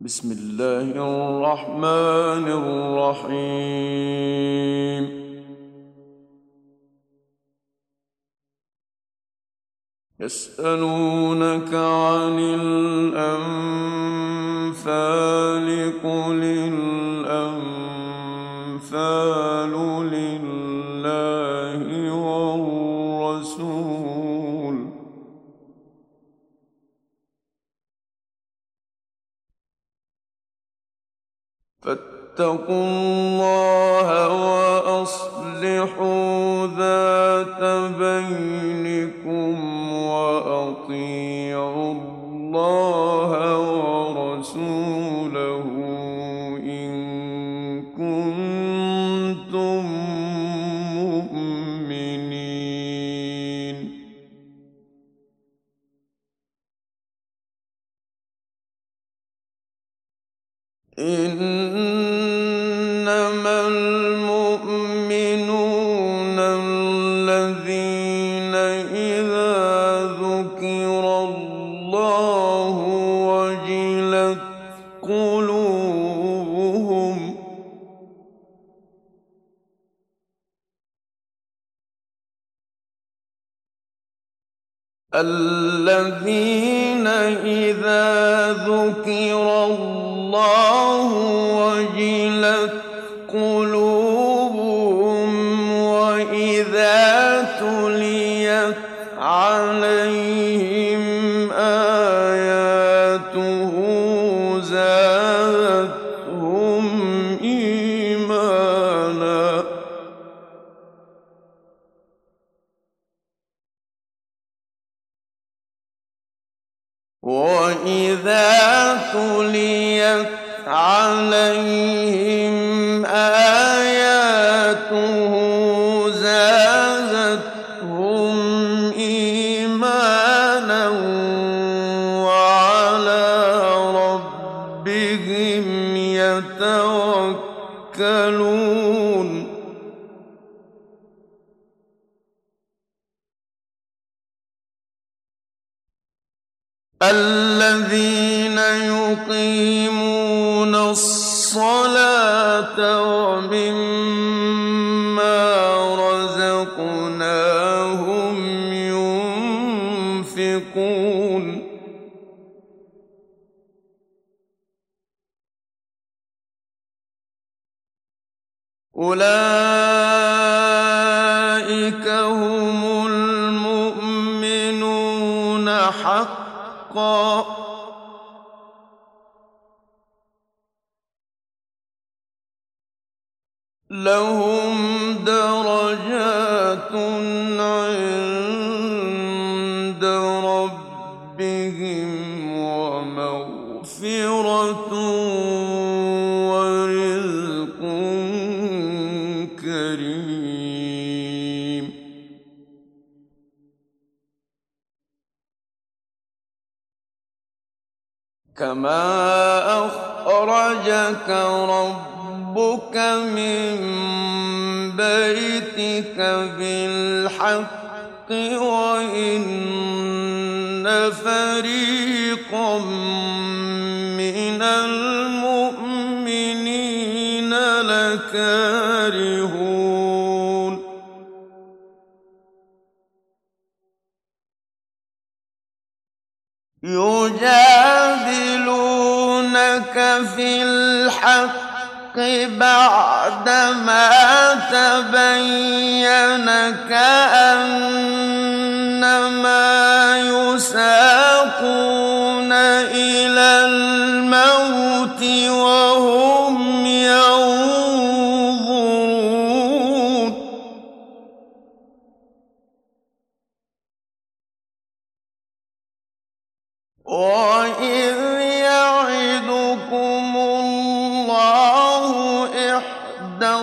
بسم الله الرحمن الرحيم. يسألونك عن الأنفال فاتقوا الله وأصلحوا ذات بينكم وأطيعوا الله. أنما يساقون إلى الموت وهم ينظرون. وإذ يعدكم الله إحدى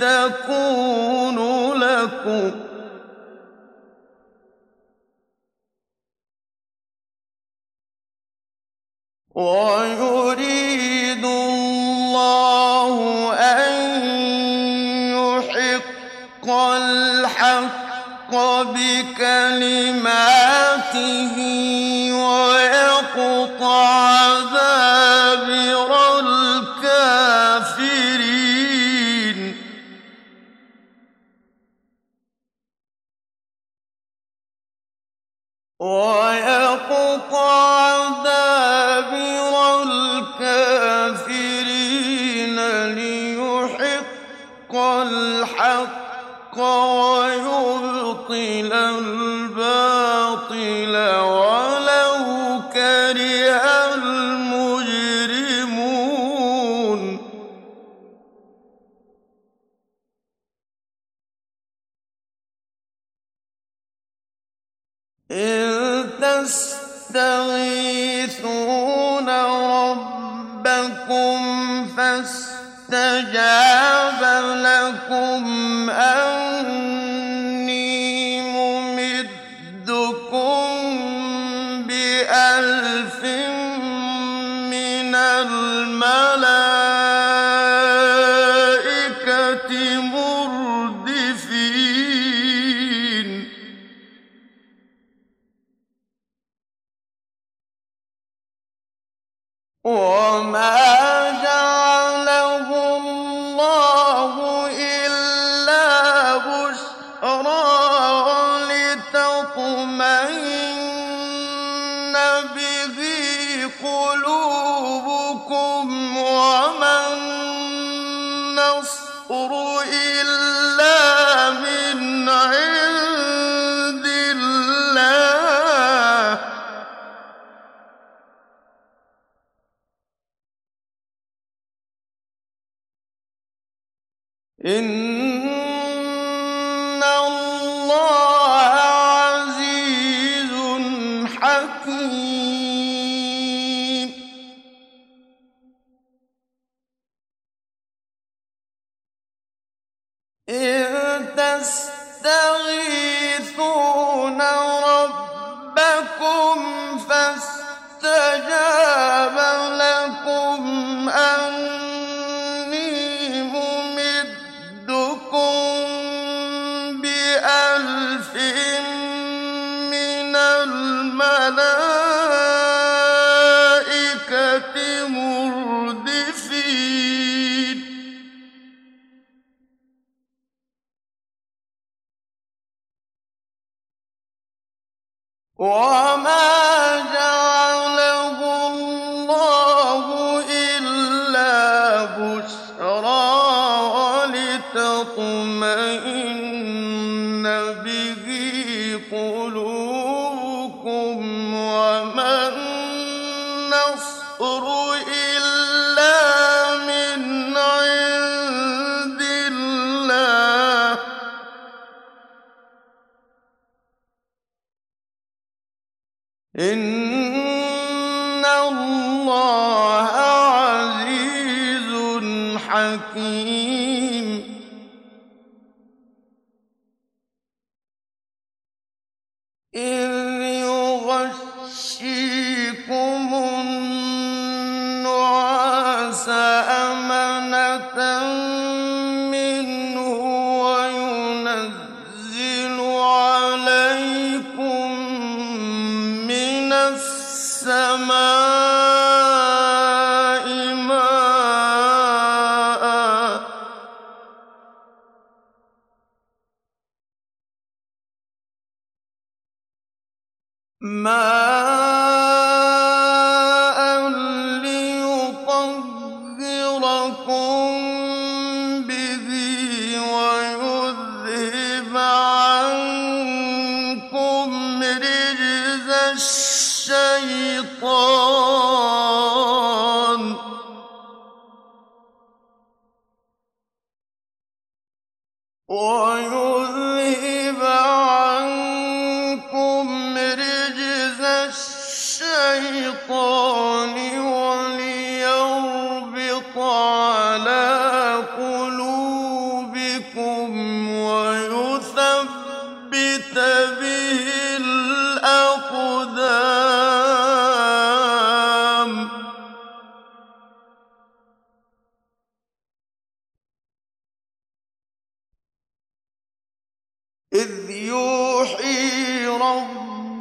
تَكُونُ لَكُمْ ۖ تَسْتَغِيثُونَ رَبَّكُمْ فَاسْتَجَابَ لَكُمْ أَنِّي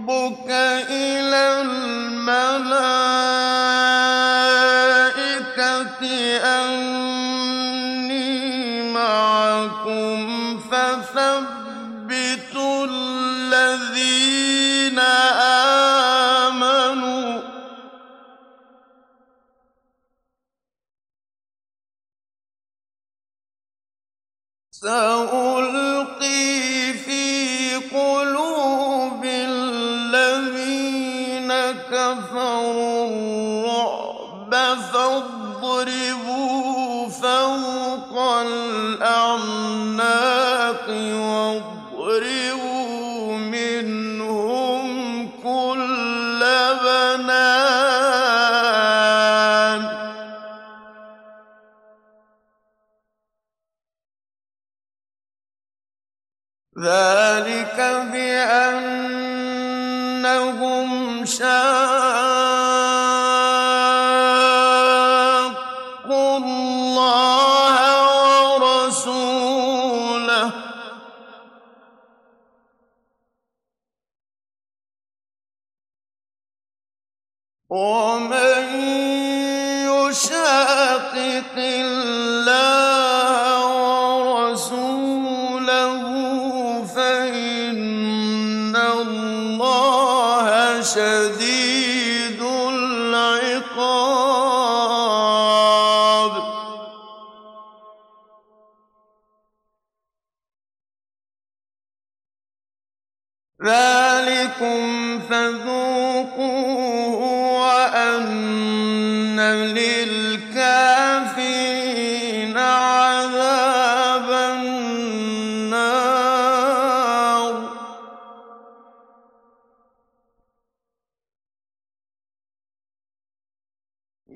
ربك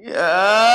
يَا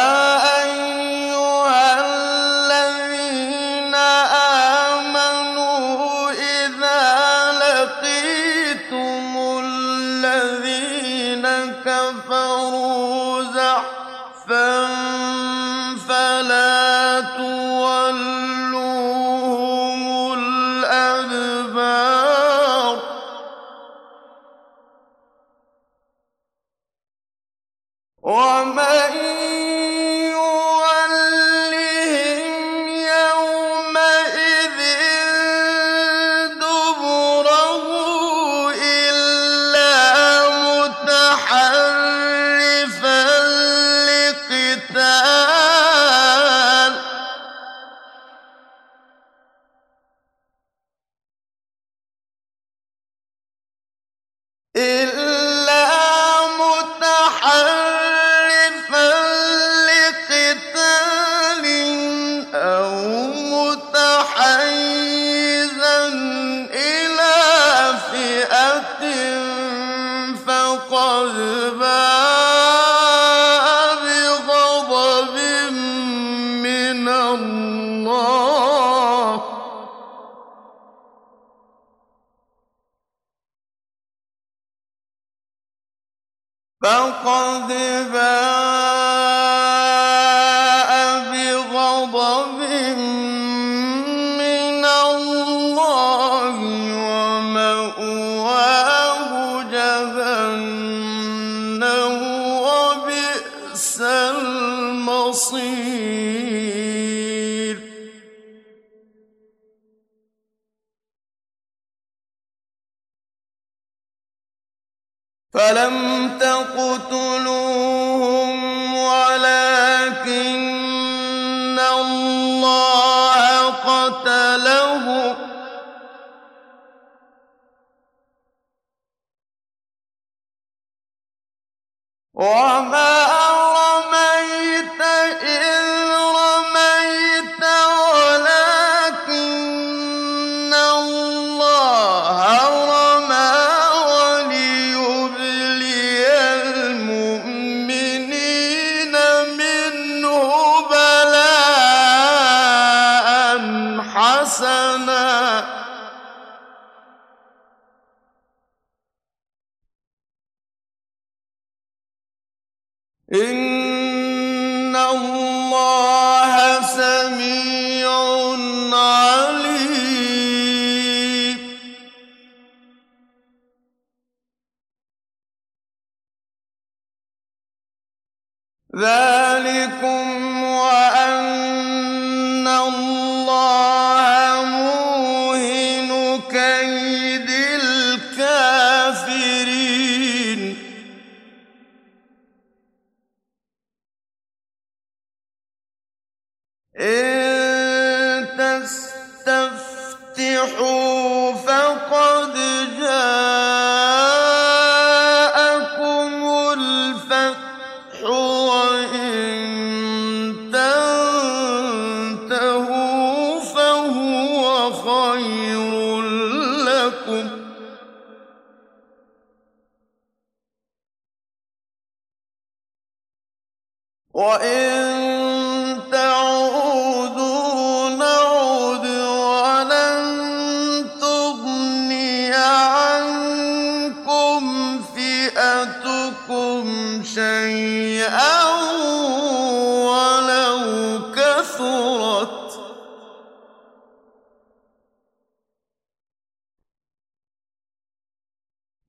اللَّهَ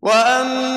وأن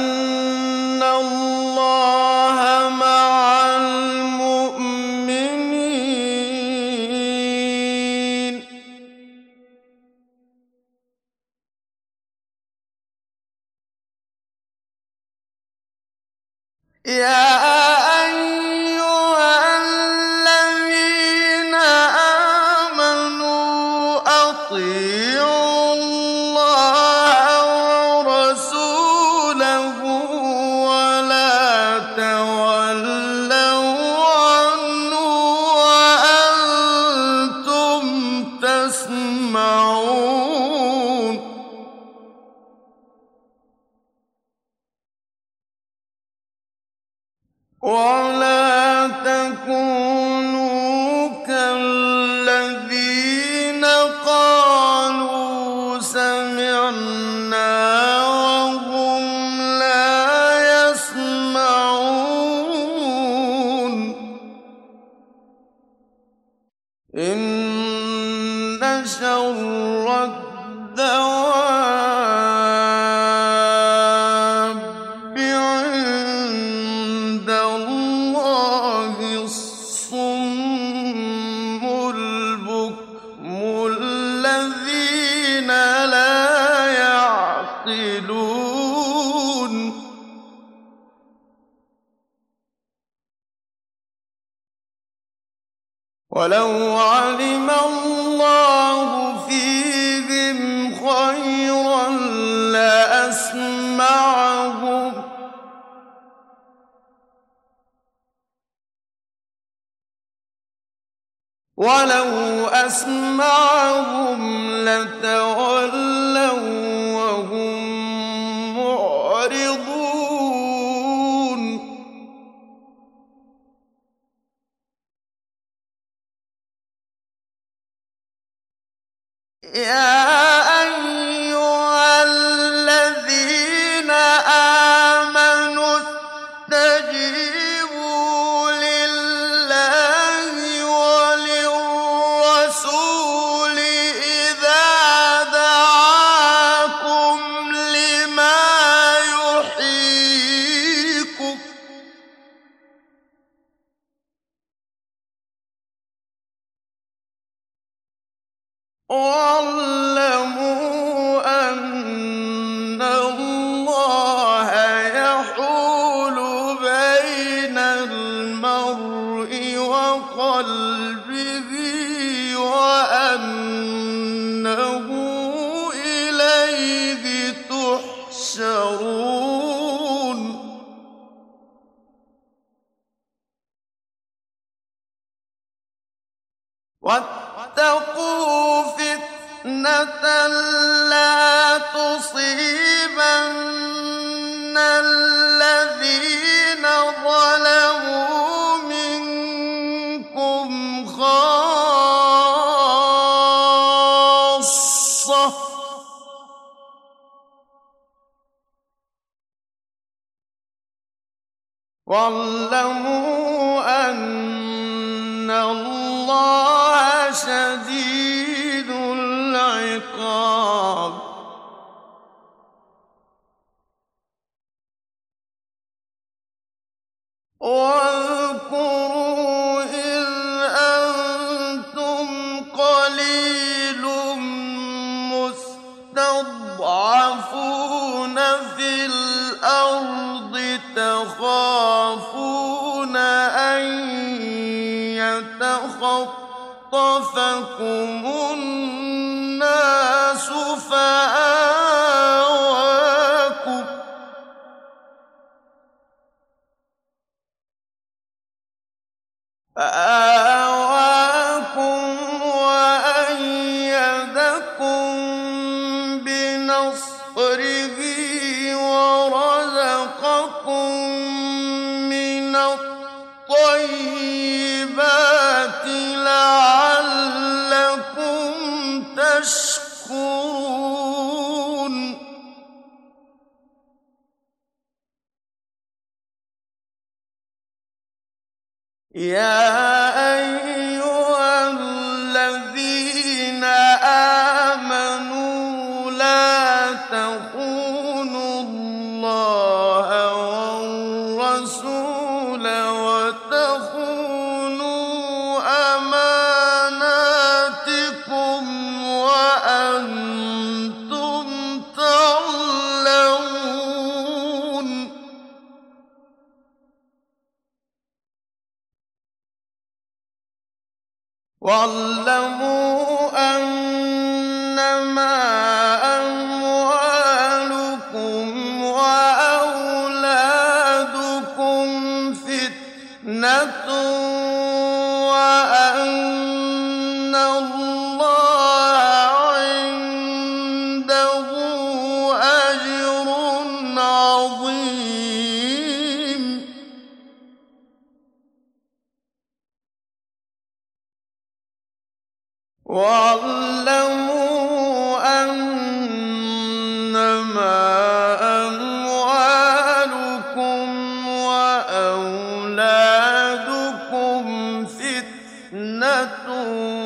يا تخافون أن يتخطفكم الناس فآواكم فآواكم فِتْنَةٌ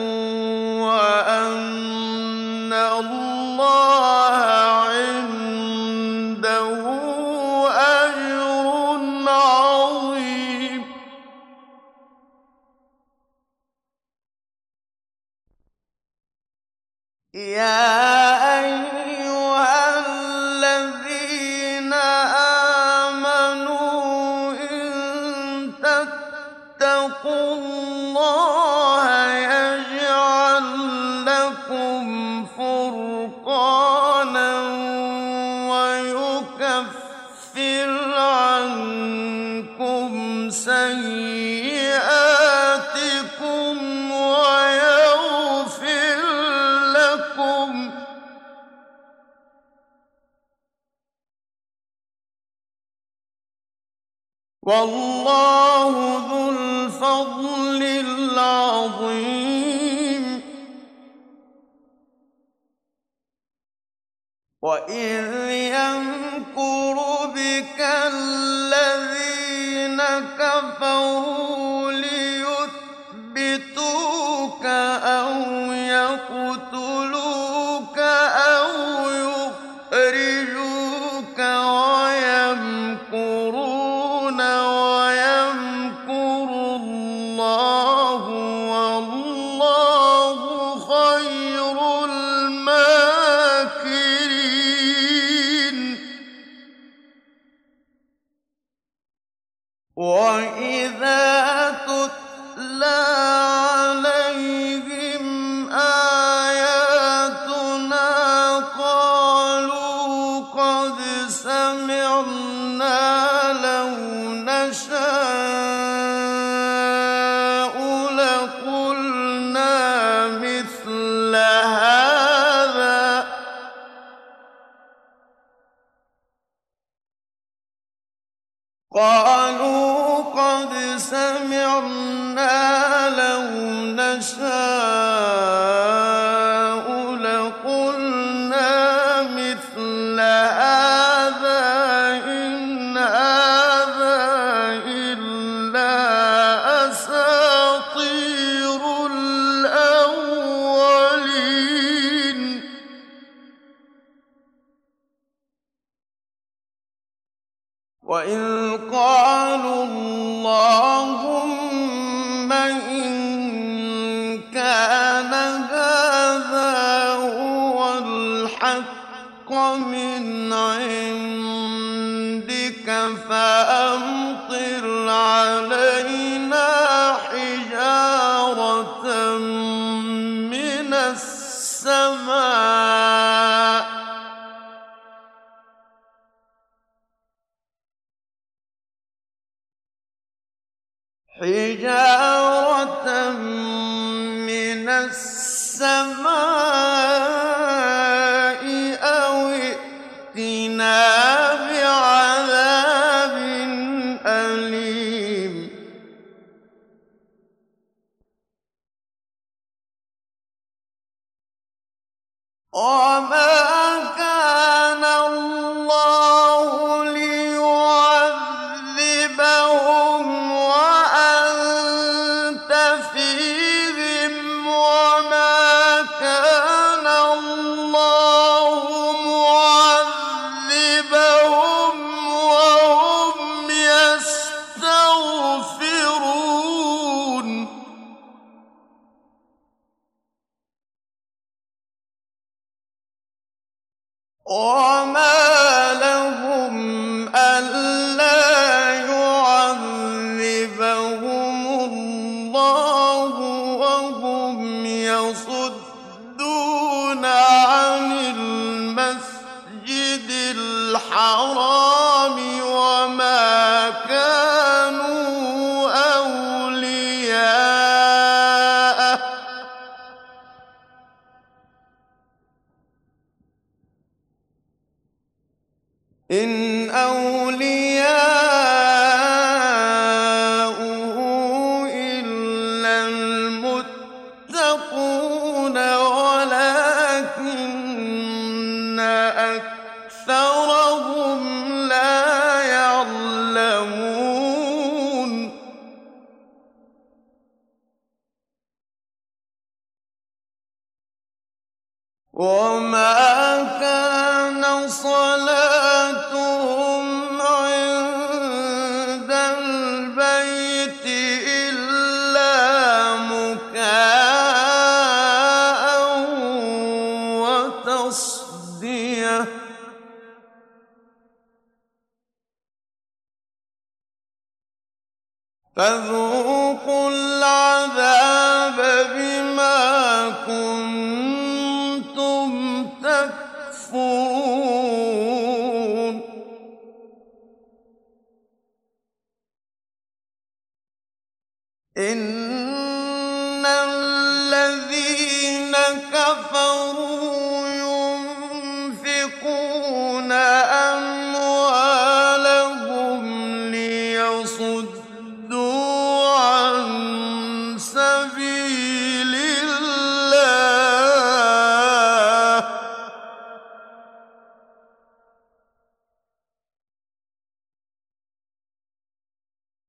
قالوا قد سمعنا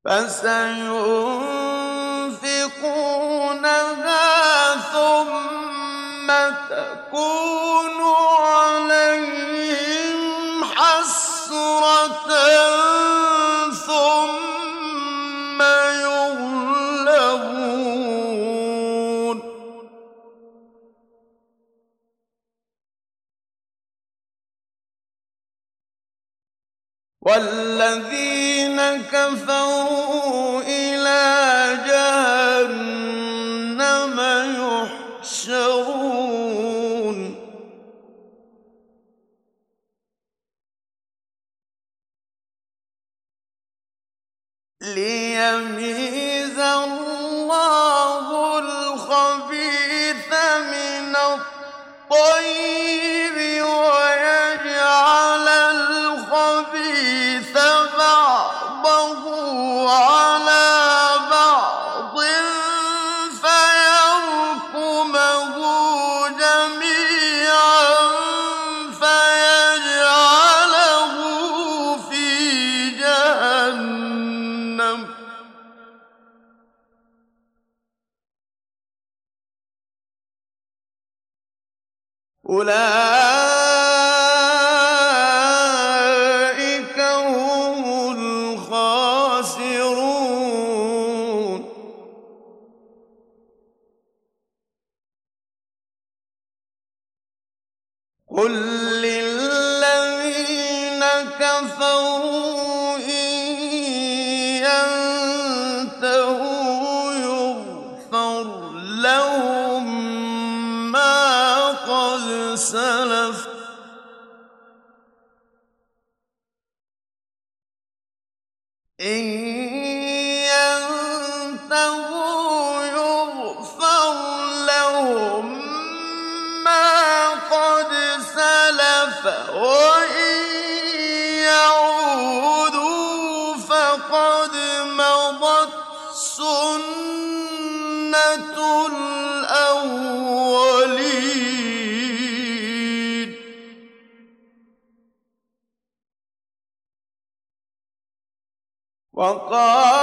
فَسَيُنفِقُونَهَا ثُمَّ تَكُونُ عَلَيْهِمْ حَسْرَةً ثُمَّ يُغْلَبُونَ ۗ. وَالَّذِينَ كَفَرُوا وقاتلوهم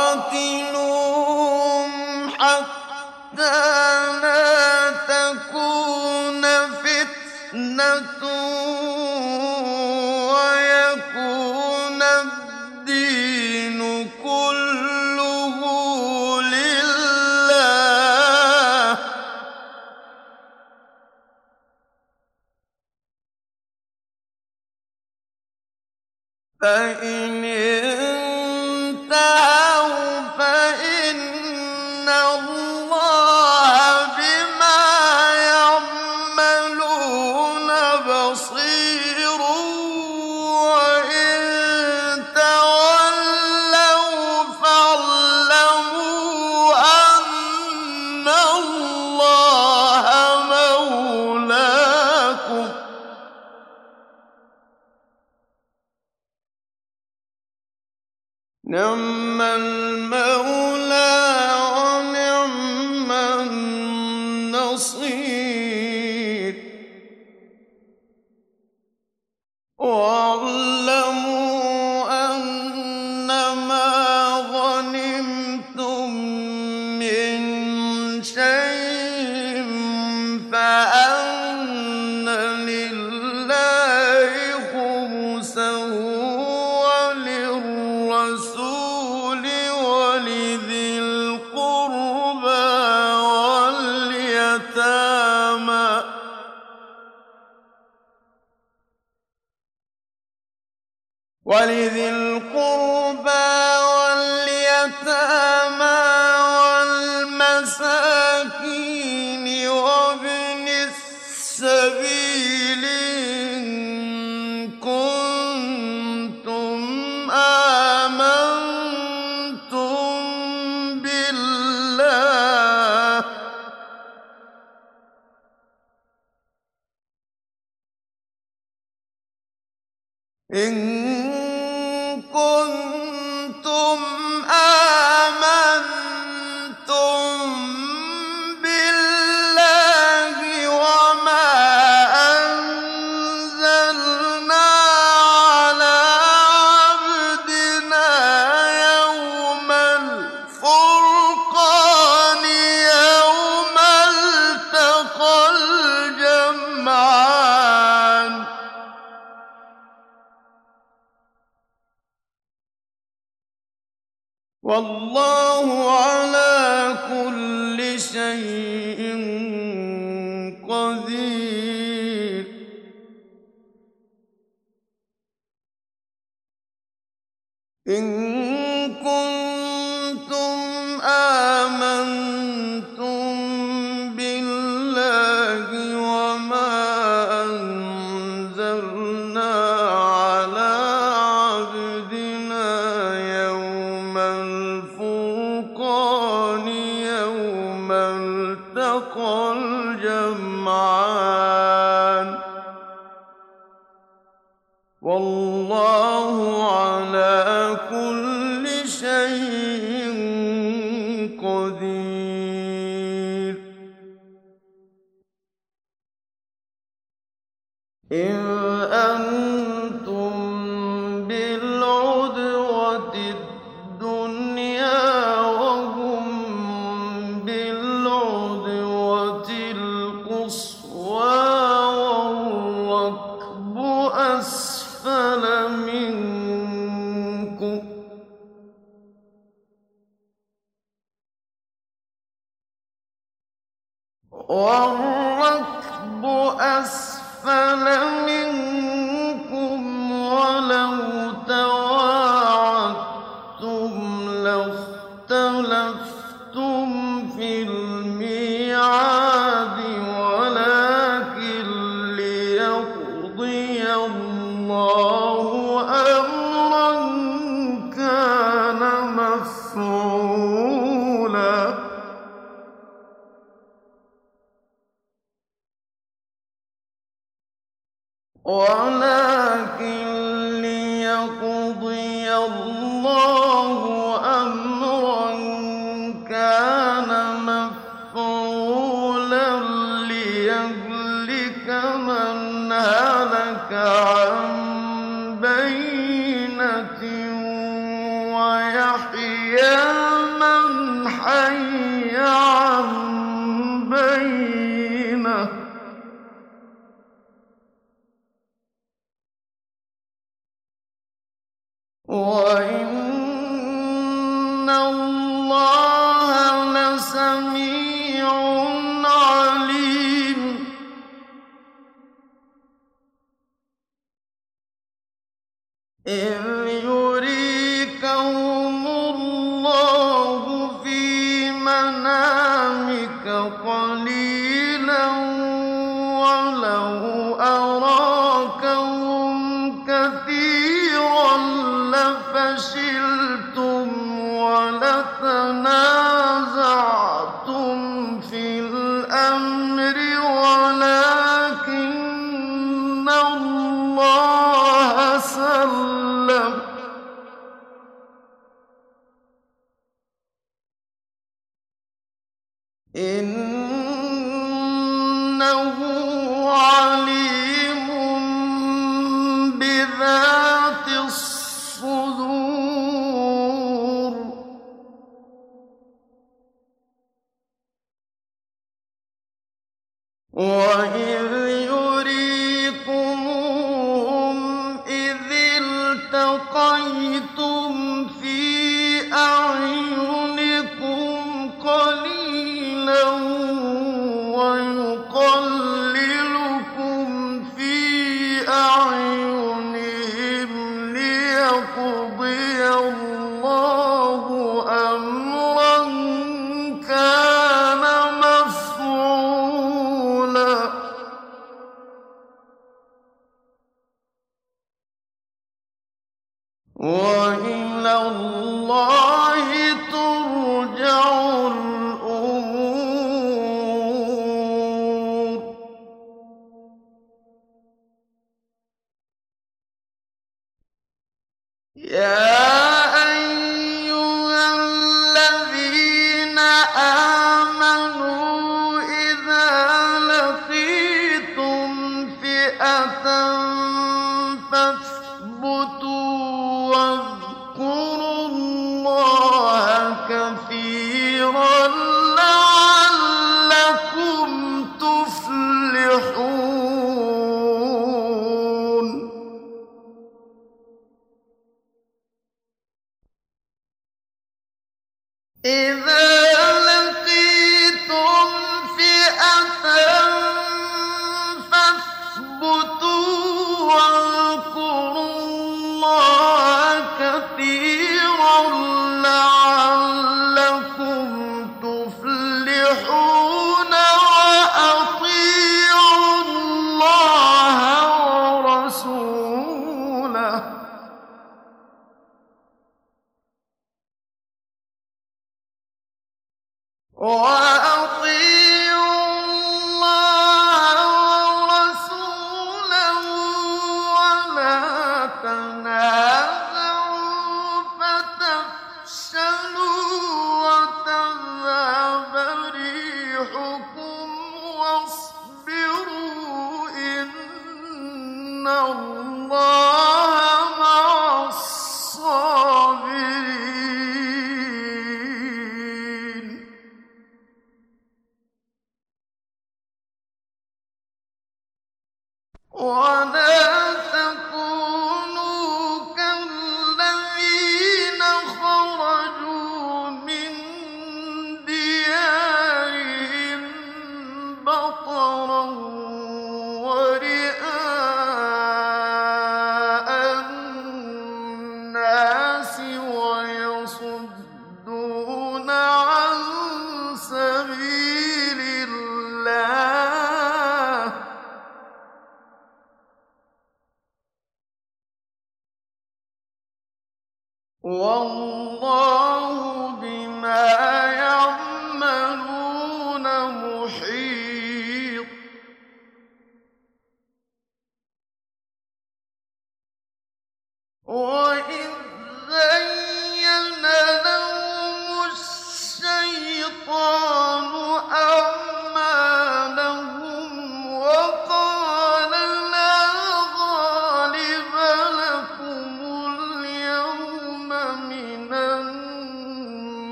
ولذي القربى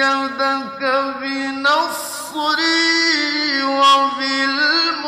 أَيَّدَكَ بِنَصْرِهِ وَبِالْمُؤْمِنِينَ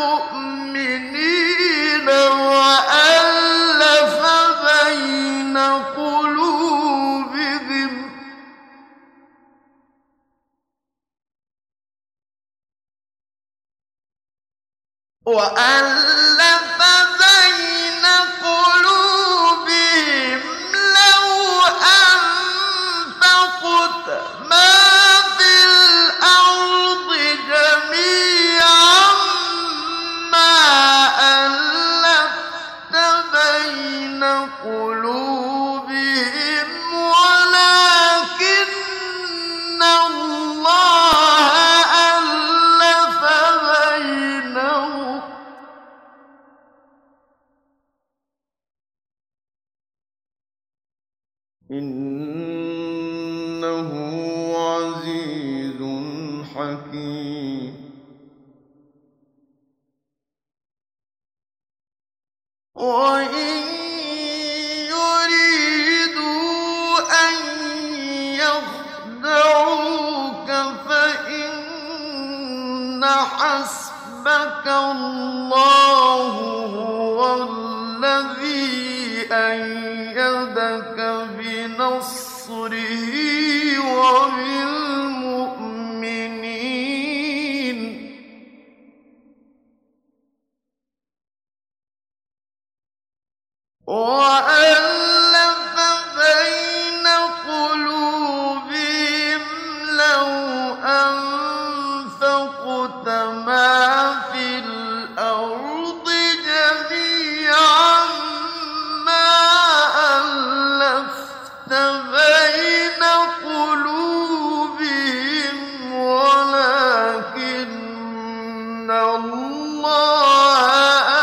الله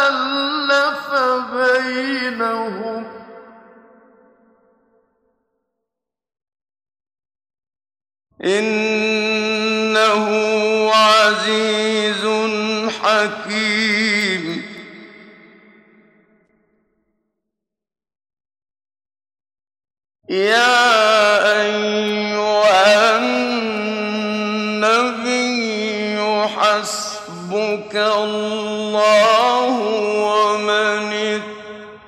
ألف بينهم. إنه عزيز حكيم. يا الله ومن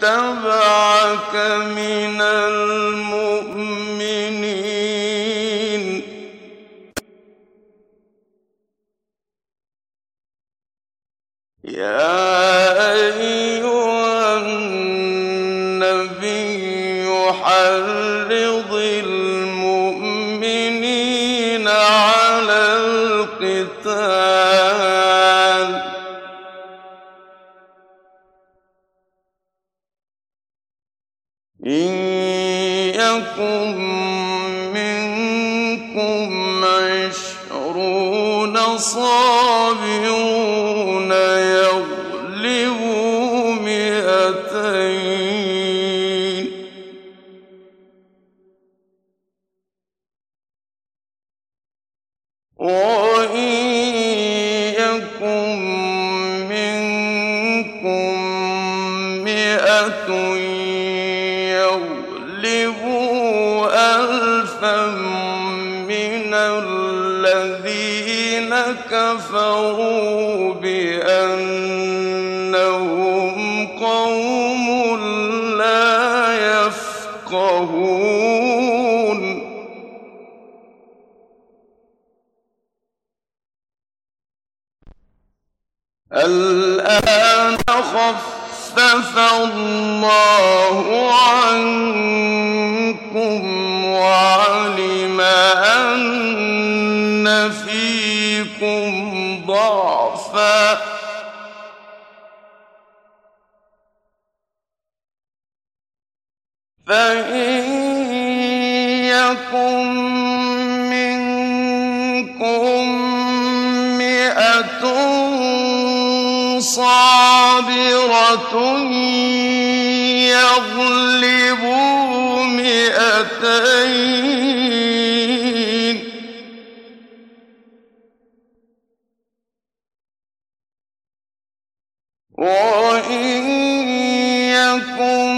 اتبعك من الله عنكم وعلم أن فيكم ضعفا. فإن يكن منكم مئة صابرة يغلبوا مئتين. وإن يكن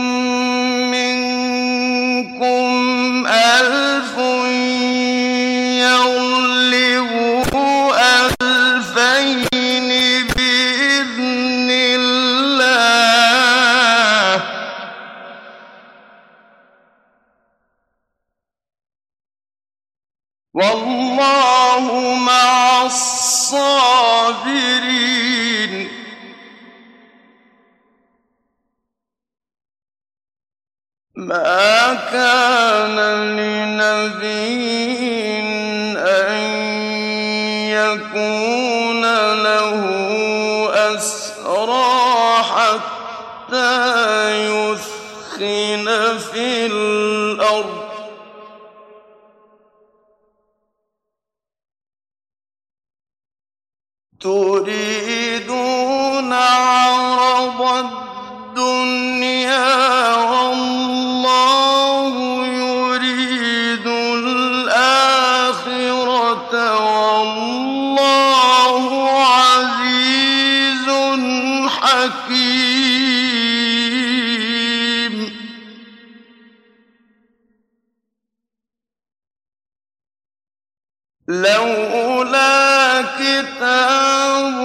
كِتَابٌ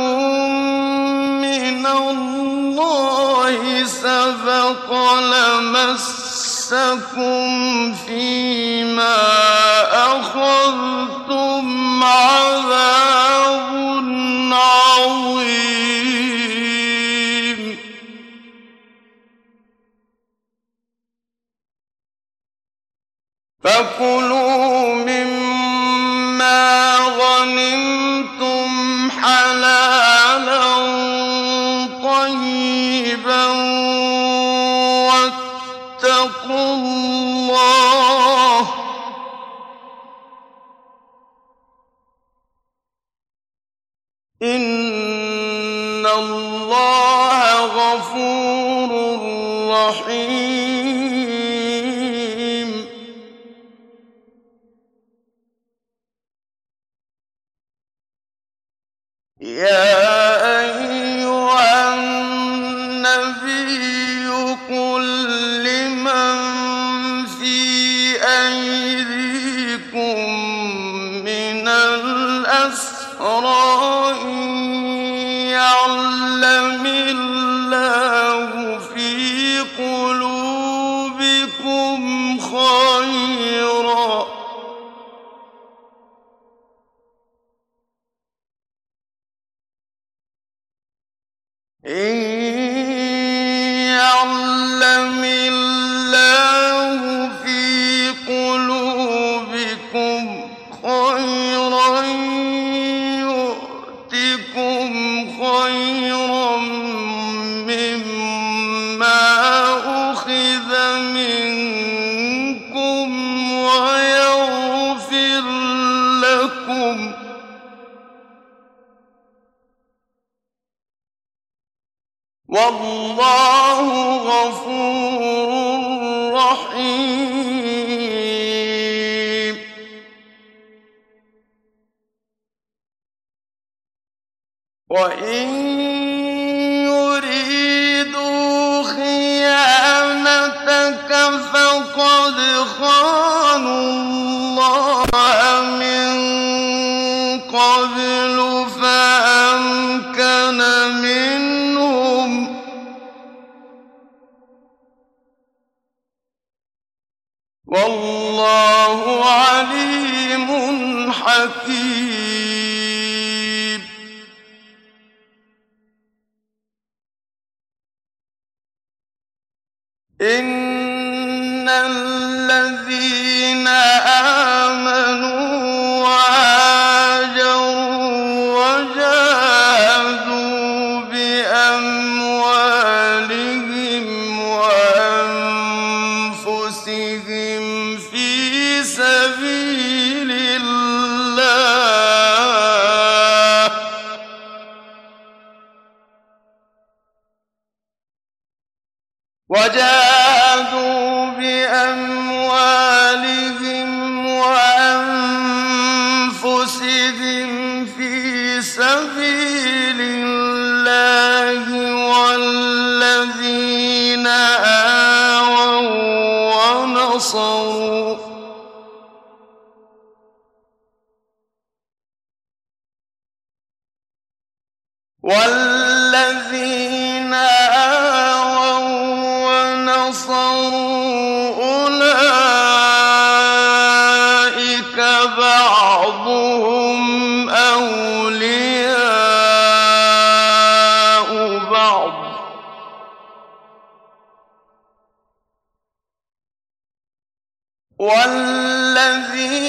مِّنَ اللَّهِ سَبَقَ لَمَسَّكُمْ فِيمَا أَخَذْتُمْ عَذَابٌ عَظِيمٌ. فَكُلُوا إِنَّ اللَّهَ غَفُورٌ رَّحِيمٌ يَا وَاللَّهُ غَفُورٌ رَّحِيمٌ. وَإِن يُرِيدُوا خِيَانَتَكَ فَقَدْ خَانُوا وَاللَّهُ عَلِيمٌ حَكِيمٌ. إِنَّ الَّذِينَ آمَنُوا آوَوا وَّنَصَرُوا أُولَٰئِكَ بَعْضُهُمْ أَوْلِيَاءُ بَعْضٍ ۚ. وَالَّذِينَ